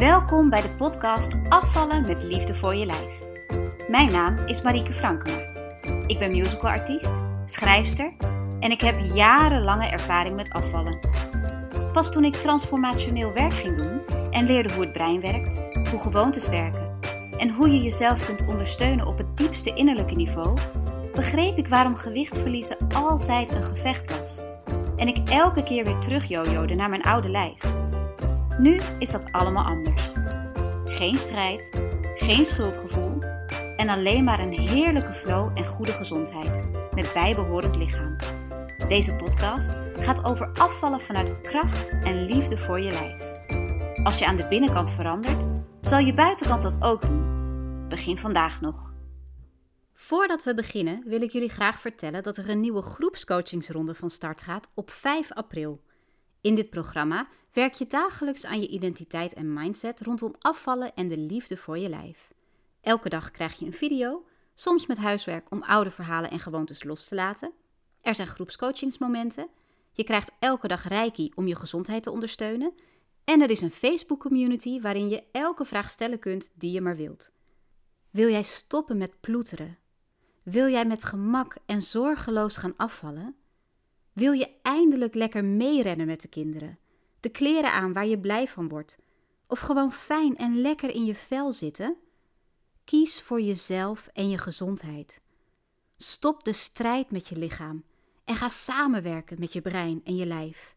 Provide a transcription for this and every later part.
Welkom bij de podcast Afvallen met liefde voor je lijf. Mijn naam is Marieke Frankema. Ik ben musicalartiest, schrijfster en ik heb jarenlange ervaring met afvallen. Pas toen ik transformationeel werk ging doen en leerde hoe het brein werkt, hoe gewoontes werken en hoe je jezelf kunt ondersteunen op het diepste innerlijke niveau, begreep ik waarom gewicht verliezen altijd een gevecht was. En ik elke keer weer terugjojoode naar mijn oude lijf. Nu is dat allemaal anders. Geen strijd, geen schuldgevoel en alleen maar een heerlijke flow en goede gezondheid met bijbehorend lichaam. Deze podcast gaat over afvallen vanuit kracht en liefde voor je lijf. Als je aan de binnenkant verandert, zal je buitenkant dat ook doen. Begin vandaag nog. Voordat we beginnen wil ik jullie graag vertellen dat er een nieuwe groepscoachingsronde van start gaat op 5 april. In dit programma werk je dagelijks aan je identiteit en mindset rondom afvallen en de liefde voor je lijf. Elke dag krijg je een video, soms met huiswerk om oude verhalen en gewoontes los te laten. Er zijn groepscoachingsmomenten. Je krijgt elke dag reiki om je gezondheid te ondersteunen. En er is een Facebook community waarin je elke vraag stellen kunt die je maar wilt. Wil jij stoppen met ploeteren? Wil jij met gemak en zorgeloos gaan afvallen? Wil je eindelijk lekker meerennen met de kinderen? De kleren aan waar je blij van wordt? Of gewoon fijn en lekker in je vel zitten? Kies voor jezelf en je gezondheid. Stop de strijd met je lichaam en ga samenwerken met je brein en je lijf.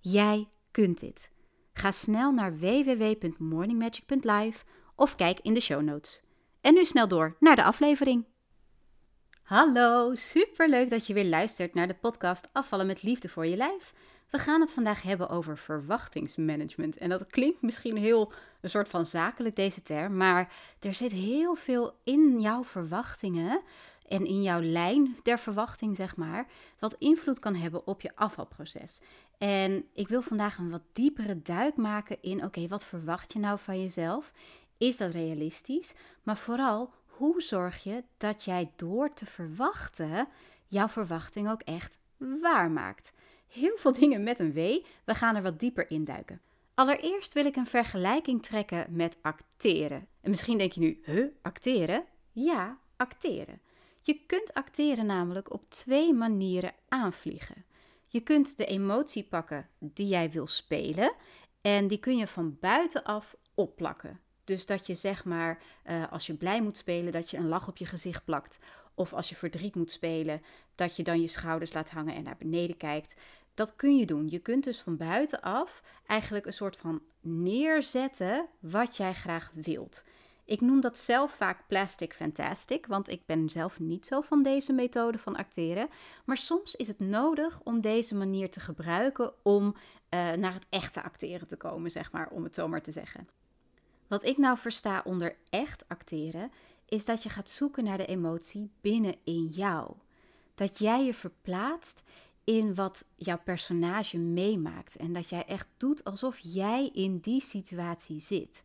Jij kunt dit. Ga snel naar www.morningmagic.live of kijk in de show notes. En nu snel door naar de aflevering. Hallo, superleuk dat je weer luistert naar de podcast Afvallen met Liefde voor je lijf. We gaan het vandaag hebben over verwachtingsmanagement. En dat klinkt misschien heel een soort van zakelijk deze term, maar er zit heel veel in jouw verwachtingen en in jouw lijn der verwachting, zeg maar, wat invloed kan hebben op je afvalproces. En ik wil vandaag een wat diepere duik maken in, oké, wat verwacht je nou van jezelf? Is dat realistisch? Maar vooral, hoe zorg je dat jij door te verwachten jouw verwachting ook echt waarmaakt? Heel veel dingen met een W. We gaan er wat dieper in duiken. Allereerst wil ik een vergelijking trekken met acteren. En misschien denk je nu, huh, acteren? Ja, acteren. Je kunt acteren namelijk op twee manieren aanvliegen. Je kunt de emotie pakken die jij wil spelen en die kun je van buitenaf opplakken. Dus dat je zeg maar, uh, als je blij moet spelen, dat je een lach op je gezicht plakt. Of als je verdriet moet spelen, dat je dan je schouders laat hangen en naar beneden kijkt. Dat kun je doen. Je kunt dus van buitenaf eigenlijk een soort van neerzetten wat jij graag wilt. Ik noem dat zelf vaak plastic fantastic, want ik ben zelf niet zo van deze methode van acteren. Maar soms is het nodig om deze manier te gebruiken om uh, naar het echte acteren te komen, zeg maar, om het zo maar te zeggen. Wat ik nou versta onder echt acteren, is dat je gaat zoeken naar de emotie binnen in jou. Dat jij je verplaatst in wat jouw personage meemaakt en dat jij echt doet alsof jij in die situatie zit.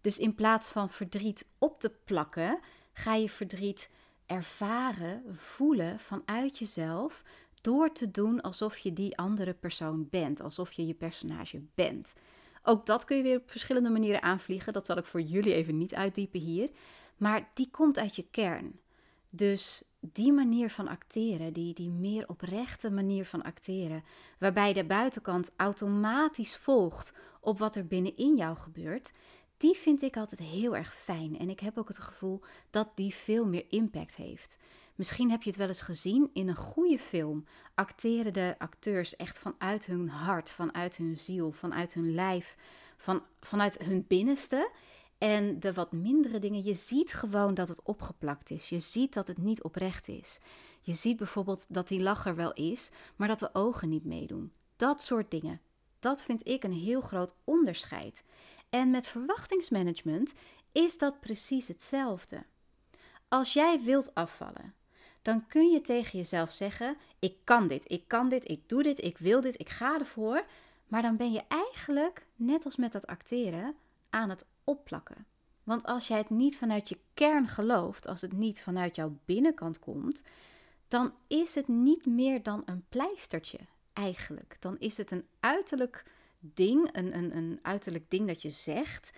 Dus in plaats van verdriet op te plakken, ga je verdriet ervaren, voelen vanuit jezelf door te doen alsof je die andere persoon bent, alsof je je personage bent. Ook dat kun je weer op verschillende manieren aanvliegen. Dat zal ik voor jullie even niet uitdiepen hier. Maar die komt uit je kern. Dus die manier van acteren, die, die meer oprechte manier van acteren, waarbij de buitenkant automatisch volgt op wat er binnenin jou gebeurt, die vind ik altijd heel erg fijn. En ik heb ook het gevoel dat die veel meer impact heeft. Misschien heb je het wel eens gezien in een goede film. Acteren de acteurs echt vanuit hun hart, vanuit hun ziel, vanuit hun lijf, van, vanuit hun binnenste. En de wat mindere dingen, je ziet gewoon dat het opgeplakt is. Je ziet dat het niet oprecht is. Je ziet bijvoorbeeld dat die lacher wel is, maar dat de ogen niet meedoen. Dat soort dingen. Dat vind ik een heel groot onderscheid. En met verwachtingsmanagement is dat precies hetzelfde. Als jij wilt afvallen, dan kun je tegen jezelf zeggen: Ik kan dit, ik kan dit, ik doe dit, ik wil dit, ik ga ervoor. Maar dan ben je eigenlijk, net als met dat acteren, aan het Want als jij het niet vanuit je kern gelooft, als het niet vanuit jouw binnenkant komt, dan is het niet meer dan een pleistertje eigenlijk. Dan is het een uiterlijk ding, een, een, een uiterlijk ding dat je zegt,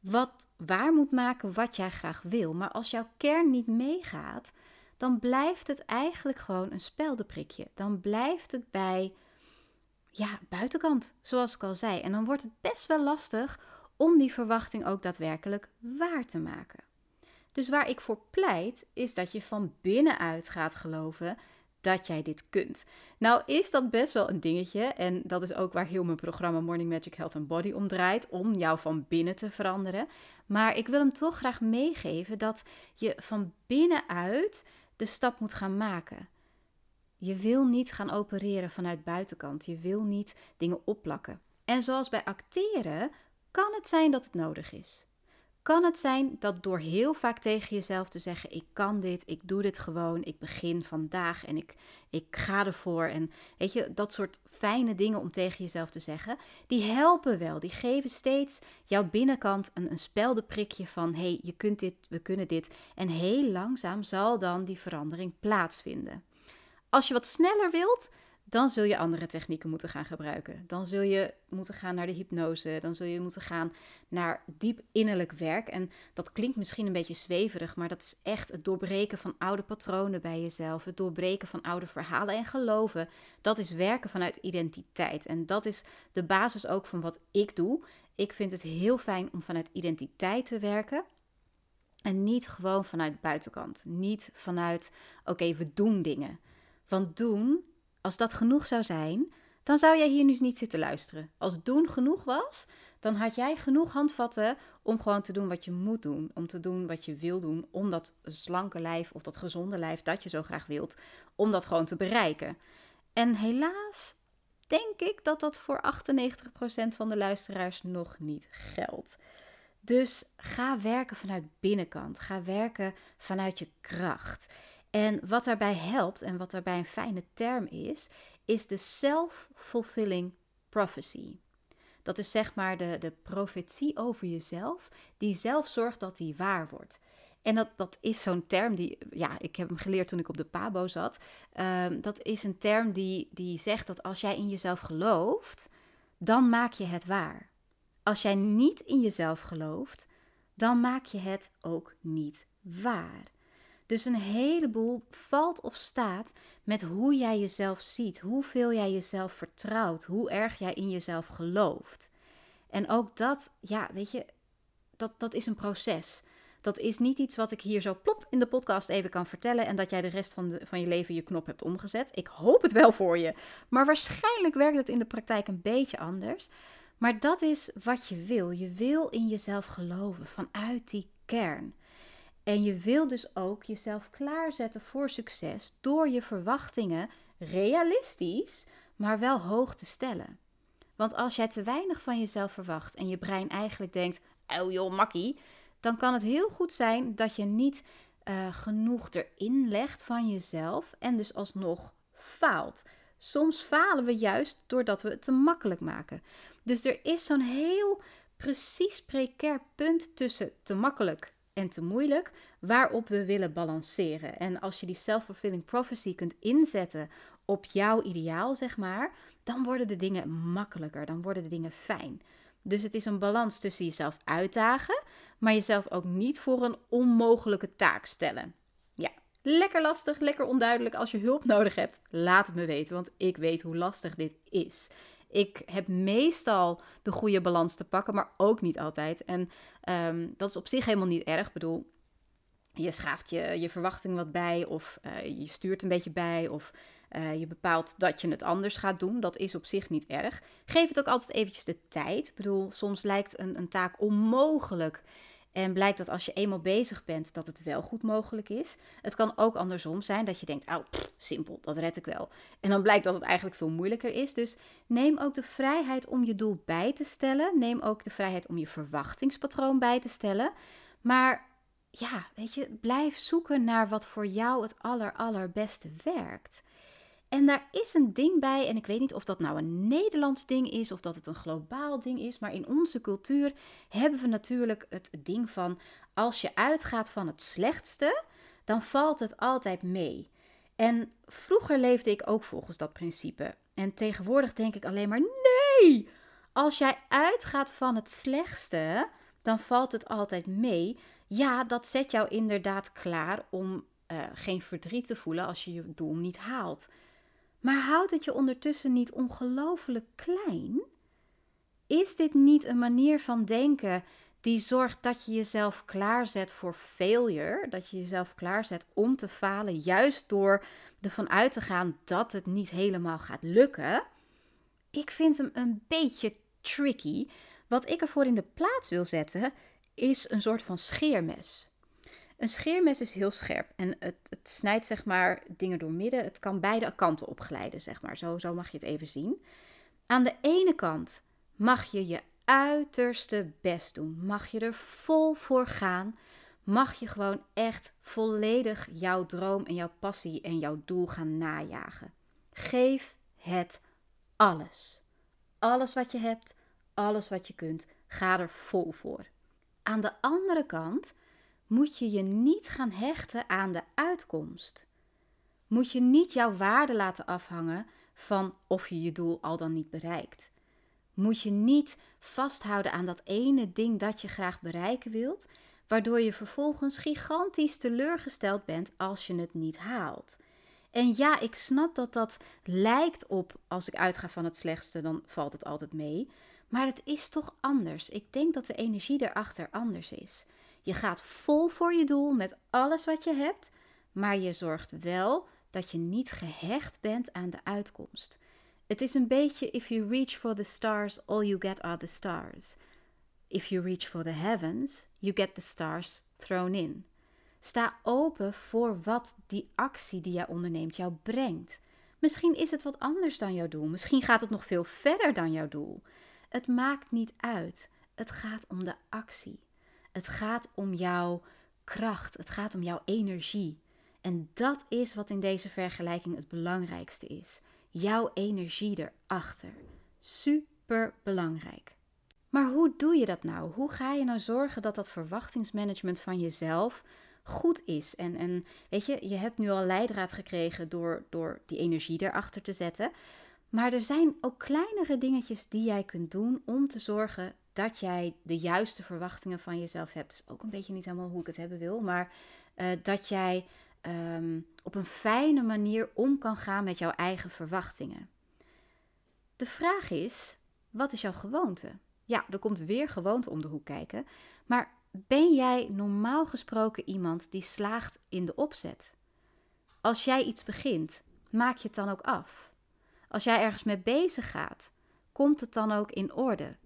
wat waar moet maken wat jij graag wil. Maar als jouw kern niet meegaat, dan blijft het eigenlijk gewoon een speldenprikje. Dan blijft het bij, ja, buitenkant, zoals ik al zei. En dan wordt het best wel lastig om die verwachting ook daadwerkelijk waar te maken. Dus waar ik voor pleit, is dat je van binnenuit gaat geloven dat jij dit kunt. Nou is dat best wel een dingetje en dat is ook waar heel mijn programma Morning Magic Health and Body om draait, om jou van binnen te veranderen. Maar ik wil hem toch graag meegeven dat je van binnenuit de stap moet gaan maken. Je wil niet gaan opereren vanuit buitenkant. Je wil niet dingen opplakken. En zoals bij acteren kan het zijn dat het nodig is kan het zijn dat door heel vaak tegen jezelf te zeggen: Ik kan dit, ik doe dit gewoon, ik begin vandaag en ik, ik ga ervoor. En weet je, dat soort fijne dingen om tegen jezelf te zeggen, die helpen wel. Die geven steeds jouw binnenkant een, een speldenprikje van: hey, je kunt dit, we kunnen dit. En heel langzaam zal dan die verandering plaatsvinden. Als je wat sneller wilt, dan zul je andere technieken moeten gaan gebruiken. Dan zul je moeten gaan naar de hypnose. Dan zul je moeten gaan naar diep innerlijk werk. En dat klinkt misschien een beetje zweverig, maar dat is echt het doorbreken van oude patronen bij jezelf. Het doorbreken van oude verhalen en geloven. Dat is werken vanuit identiteit. En dat is de basis ook van wat ik doe. Ik vind het heel fijn om vanuit identiteit te werken. En niet gewoon vanuit buitenkant. Niet vanuit, oké, we doen dingen. Want doen als dat genoeg zou zijn, dan zou jij hier nu niet zitten luisteren. Als doen genoeg was, dan had jij genoeg handvatten om gewoon te doen wat je moet doen. Om te doen wat je wil doen. Om dat slanke lijf of dat gezonde lijf dat je zo graag wilt, om dat gewoon te bereiken. En helaas denk ik dat dat voor 98% van de luisteraars nog niet geldt. Dus ga werken vanuit binnenkant. Ga werken vanuit je kracht. En wat daarbij helpt en wat daarbij een fijne term is, is de self-fulfilling prophecy. Dat is zeg maar de, de profetie over jezelf, die zelf zorgt dat die waar wordt. En dat, dat is zo'n term die, ja, ik heb hem geleerd toen ik op de Pabo zat. Ehm, dat is een term die, die zegt dat als jij in jezelf gelooft, dan maak je het waar. Als jij niet in jezelf gelooft, dan maak je het ook niet waar. Dus een heleboel valt of staat met hoe jij jezelf ziet, hoeveel jij jezelf vertrouwt, hoe erg jij in jezelf gelooft. En ook dat, ja, weet je, dat, dat is een proces. Dat is niet iets wat ik hier zo plop in de podcast even kan vertellen en dat jij de rest van, de, van je leven je knop hebt omgezet. Ik hoop het wel voor je, maar waarschijnlijk werkt het in de praktijk een beetje anders. Maar dat is wat je wil. Je wil in jezelf geloven vanuit die kern. En je wil dus ook jezelf klaarzetten voor succes door je verwachtingen realistisch, maar wel hoog te stellen. Want als jij te weinig van jezelf verwacht en je brein eigenlijk denkt: oh joh, makkie, dan kan het heel goed zijn dat je niet uh, genoeg erin legt van jezelf en dus alsnog faalt. Soms falen we juist doordat we het te makkelijk maken. Dus er is zo'n heel precies precair punt tussen te makkelijk en te moeilijk, waarop we willen balanceren. En als je die self-fulfilling prophecy kunt inzetten op jouw ideaal, zeg maar, dan worden de dingen makkelijker, dan worden de dingen fijn. Dus het is een balans tussen jezelf uitdagen, maar jezelf ook niet voor een onmogelijke taak stellen. Ja, lekker lastig, lekker onduidelijk. Als je hulp nodig hebt, laat het me weten, want ik weet hoe lastig dit is. Ik heb meestal de goede balans te pakken, maar ook niet altijd. En ehm, dat is op zich helemaal niet erg. Ik bedoel, je schaaft je, je verwachting wat bij, of uh, je stuurt een beetje bij, of uh, je bepaalt dat je het anders gaat doen. Dat is op zich niet erg. Geef het ook altijd eventjes de tijd. Ik bedoel, soms lijkt een, een taak onmogelijk. En blijkt dat als je eenmaal bezig bent, dat het wel goed mogelijk is. Het kan ook andersom zijn dat je denkt, oh, simpel, dat red ik wel. En dan blijkt dat het eigenlijk veel moeilijker is. Dus neem ook de vrijheid om je doel bij te stellen. Neem ook de vrijheid om je verwachtingspatroon bij te stellen. Maar ja, weet je, blijf zoeken naar wat voor jou het aller, allerbeste werkt. En daar is een ding bij, en ik weet niet of dat nou een Nederlands ding is of dat het een globaal ding is, maar in onze cultuur hebben we natuurlijk het ding van als je uitgaat van het slechtste, dan valt het altijd mee. En vroeger leefde ik ook volgens dat principe. En tegenwoordig denk ik alleen maar nee. Als jij uitgaat van het slechtste, dan valt het altijd mee. Ja, dat zet jou inderdaad klaar om uh, geen verdriet te voelen als je je doel niet haalt. Maar houdt het je ondertussen niet ongelooflijk klein? Is dit niet een manier van denken die zorgt dat je jezelf klaarzet voor failure? Dat je jezelf klaarzet om te falen, juist door ervan uit te gaan dat het niet helemaal gaat lukken? Ik vind hem een beetje tricky. Wat ik ervoor in de plaats wil zetten, is een soort van scheermes. Een scheermes is heel scherp en het, het snijdt zeg maar dingen door midden. Het kan beide kanten opglijden, zeg maar. Zo, zo mag je het even zien. Aan de ene kant mag je je uiterste best doen. Mag je er vol voor gaan. Mag je gewoon echt volledig jouw droom en jouw passie en jouw doel gaan najagen. Geef het alles. Alles wat je hebt, alles wat je kunt. Ga er vol voor. Aan de andere kant moet je je niet gaan hechten aan de uitkomst. Moet je niet jouw waarde laten afhangen van of je je doel al dan niet bereikt. Moet je niet vasthouden aan dat ene ding dat je graag bereiken wilt, waardoor je vervolgens gigantisch teleurgesteld bent als je het niet haalt. En ja, ik snap dat dat lijkt op als ik uitga van het slechtste, dan valt het altijd mee. Maar het is toch anders. Ik denk dat de energie erachter anders is. Je gaat vol voor je doel met alles wat je hebt, maar je zorgt wel dat je niet gehecht bent aan de uitkomst. Het is een beetje if you reach for the stars, all you get are the stars. If you reach for the heavens, you get the stars thrown in. Sta open voor wat die actie die jij onderneemt jou brengt. Misschien is het wat anders dan jouw doel. Misschien gaat het nog veel verder dan jouw doel. Het maakt niet uit. Het gaat om de actie. Het gaat om jouw kracht. Het gaat om jouw energie. En dat is wat in deze vergelijking het belangrijkste is. Jouw energie erachter. Super belangrijk. Maar hoe doe je dat nou? Hoe ga je nou zorgen dat dat verwachtingsmanagement van jezelf goed is? En, en weet je, je hebt nu al leidraad gekregen door, door die energie erachter te zetten. Maar er zijn ook kleinere dingetjes die jij kunt doen om te zorgen dat jij de juiste verwachtingen van jezelf hebt. Dat is ook een beetje niet helemaal hoe ik het hebben wil, maar uh, dat jij um, op een fijne manier om kan gaan met jouw eigen verwachtingen. De vraag is: wat is jouw gewoonte? Ja, er komt weer gewoonte om de hoek kijken, maar ben jij normaal gesproken iemand die slaagt in de opzet? Als jij iets begint, maak je het dan ook af? Als jij ergens mee bezig gaat, komt het dan ook in orde?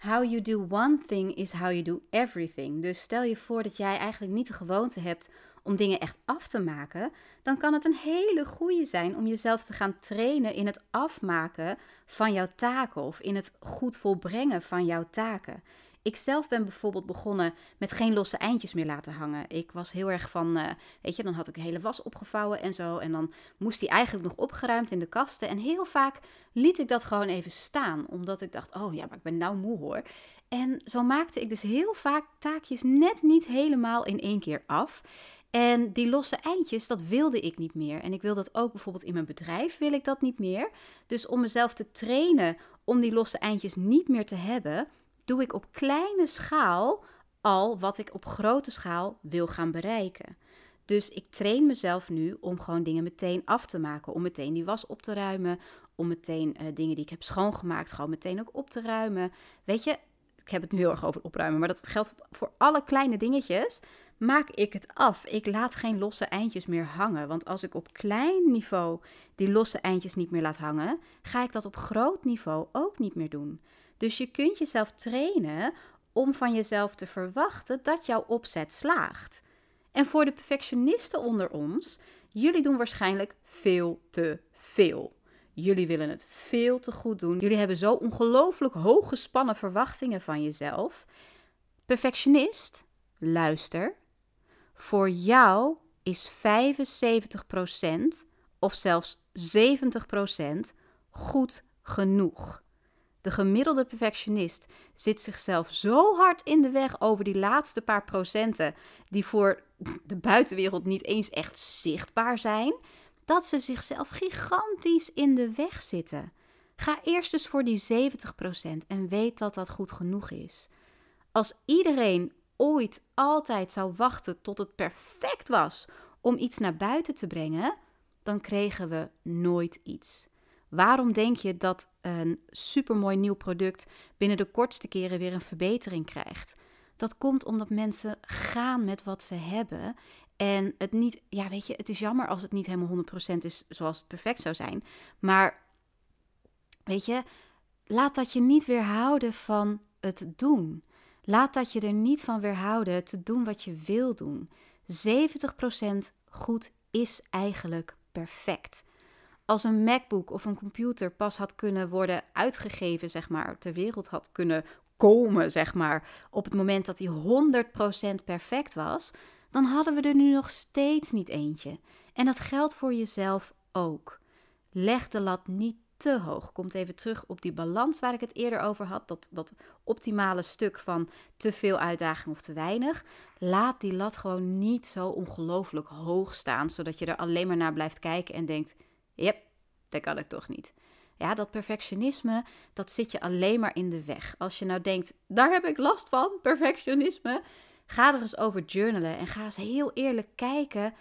How you do one thing is how you do everything. Dus stel je voor dat jij eigenlijk niet de gewoonte hebt om dingen echt af te maken, dan kan het een hele goede zijn om jezelf te gaan trainen in het afmaken van jouw taken of in het goed volbrengen van jouw taken. Ik zelf ben bijvoorbeeld begonnen met geen losse eindjes meer laten hangen. Ik was heel erg van, uh, weet je, dan had ik een hele was opgevouwen en zo. En dan moest die eigenlijk nog opgeruimd in de kasten. En heel vaak liet ik dat gewoon even staan, omdat ik dacht, oh ja, maar ik ben nou moe hoor. En zo maakte ik dus heel vaak taakjes net niet helemaal in één keer af. En die losse eindjes, dat wilde ik niet meer. En ik wil dat ook bijvoorbeeld in mijn bedrijf, wil ik dat niet meer. Dus om mezelf te trainen om die losse eindjes niet meer te hebben, doe ik op kleine schaal al wat ik op grote schaal wil gaan bereiken. Dus ik train mezelf nu om gewoon dingen meteen af te maken. Om meteen die was op te ruimen. Om meteen uh, dingen die ik heb schoongemaakt, gewoon meteen ook op te ruimen. Weet je, ik heb het nu heel erg over opruimen, maar dat geldt voor alle kleine dingetjes. Maak ik het af. Ik laat geen losse eindjes meer hangen. Want als ik op klein niveau die losse eindjes niet meer laat hangen, ga ik dat op groot niveau ook niet meer doen. Dus je kunt jezelf trainen om van jezelf te verwachten dat jouw opzet slaagt. En voor de perfectionisten onder ons, jullie doen waarschijnlijk veel te veel. Jullie willen het veel te goed doen. Jullie hebben zo ongelooflijk hooggespannen verwachtingen van jezelf. Perfectionist, luister. Voor jou is 75% of zelfs 70% goed genoeg. De gemiddelde perfectionist zit zichzelf zo hard in de weg over die laatste paar procenten, die voor de buitenwereld niet eens echt zichtbaar zijn, dat ze zichzelf gigantisch in de weg zitten. Ga eerst eens voor die 70% en weet dat dat goed genoeg is. Als iedereen ooit altijd zou wachten tot het perfect was om iets naar buiten te brengen, dan kregen we nooit iets. Waarom denk je dat een supermooi nieuw product binnen de kortste keren weer een verbetering krijgt? Dat komt omdat mensen gaan met wat ze hebben. En het niet, ja, weet je, het is jammer als het niet helemaal 100% is zoals het perfect zou zijn. Maar, weet je, laat dat je niet weerhouden van het doen. Laat dat je er niet van weerhouden te doen wat je wil doen. 70% goed is eigenlijk perfect. Als een MacBook of een computer pas had kunnen worden uitgegeven, zeg maar, ter wereld had kunnen komen, zeg maar, op het moment dat hij 100% perfect was, dan hadden we er nu nog steeds niet eentje. En dat geldt voor jezelf ook. Leg de lat niet te hoog. Komt even terug op die balans waar ik het eerder over had. Dat, dat optimale stuk van te veel uitdaging of te weinig. Laat die lat gewoon niet zo ongelooflijk hoog staan, zodat je er alleen maar naar blijft kijken en denkt: Yep, dat kan ik toch niet. Ja, dat perfectionisme, dat zit je alleen maar in de weg. Als je nou denkt, daar heb ik last van, perfectionisme. Ga er eens over journalen en ga eens heel eerlijk kijken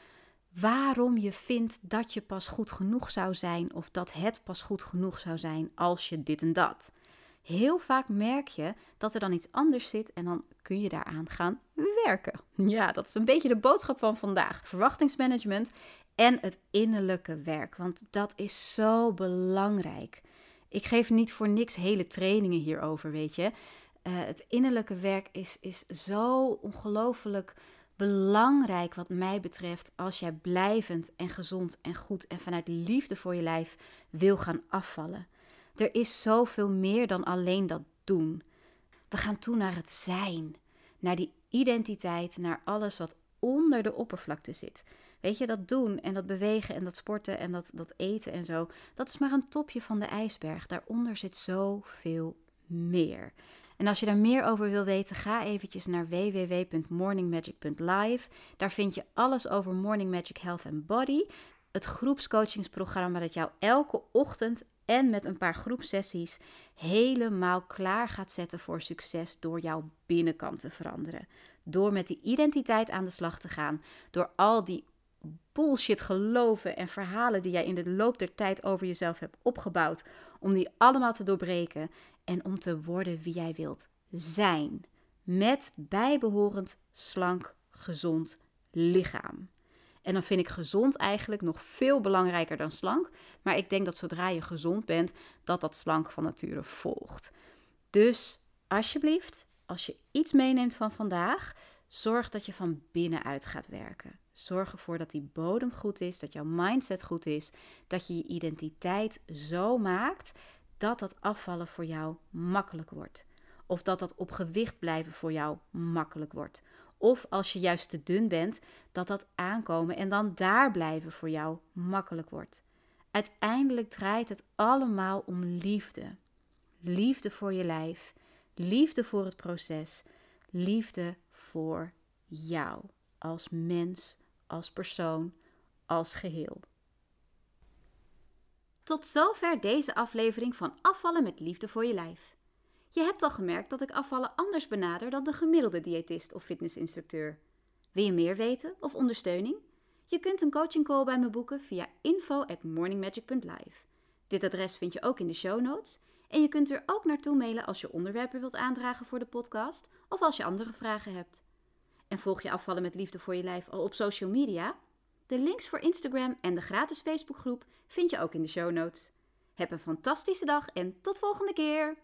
waarom je vindt dat je pas goed genoeg zou zijn of dat het pas goed genoeg zou zijn als je dit en dat. Heel vaak merk je dat er dan iets anders zit en dan kun je daaraan gaan werken. Ja, dat is een beetje de boodschap van vandaag. Verwachtingsmanagement en het innerlijke werk, want dat is zo belangrijk. Ik geef niet voor niks hele trainingen hierover, weet je. Uh, het innerlijke werk is, is zo ongelooflijk belangrijk wat mij betreft als jij blijvend en gezond en goed en vanuit liefde voor je lijf wil gaan afvallen. Er is zoveel meer dan alleen dat doen. We gaan toe naar het zijn, naar die identiteit, naar alles wat onder de oppervlakte zit. Weet je, dat doen en dat bewegen en dat sporten en dat, dat eten en zo, dat is maar een topje van de ijsberg. Daaronder zit zoveel meer. En als je daar meer over wil weten, ga eventjes naar www.morningmagic.live. Daar vind je alles over Morning Magic Health and Body. Het groepscoachingsprogramma dat jou elke ochtend en met een paar groepsessies helemaal klaar gaat zetten voor succes door jouw binnenkant te veranderen. Door met die identiteit aan de slag te gaan, door al die bullshit geloven en verhalen die jij in de loop der tijd over jezelf hebt opgebouwd, om die allemaal te doorbreken en om te worden wie jij wilt zijn. Met bijbehorend slank, gezond lichaam. En dan vind ik gezond eigenlijk nog veel belangrijker dan slank. Maar ik denk dat zodra je gezond bent, dat dat slank van nature volgt. Dus alsjeblieft, als je iets meeneemt van vandaag, zorg dat je van binnenuit gaat werken. Zorg ervoor dat die bodem goed is, dat jouw mindset goed is, dat je je identiteit zo maakt dat dat afvallen voor jou makkelijk wordt. Of dat dat op gewicht blijven voor jou makkelijk wordt. Of als je juist te dun bent, dat dat aankomen en dan daar blijven voor jou makkelijk wordt. Uiteindelijk draait het allemaal om liefde. Liefde voor je lijf, liefde voor het proces, liefde voor jou als mens, als persoon, als geheel. Tot zover deze aflevering van Afvallen met Liefde voor je lijf. Je hebt al gemerkt dat ik afvallen anders benader dan de gemiddelde diëtist of fitnessinstructeur. Wil je meer weten of ondersteuning? Je kunt een coaching call bij me boeken via info@morningmagic.live. Dit adres vind je ook in de show notes en je kunt er ook naartoe mailen als je onderwerpen wilt aandragen voor de podcast of als je andere vragen hebt. En volg je afvallen met liefde voor je lijf al op social media? De links voor Instagram en de gratis Facebookgroep vind je ook in de show notes. Heb een fantastische dag en tot volgende keer!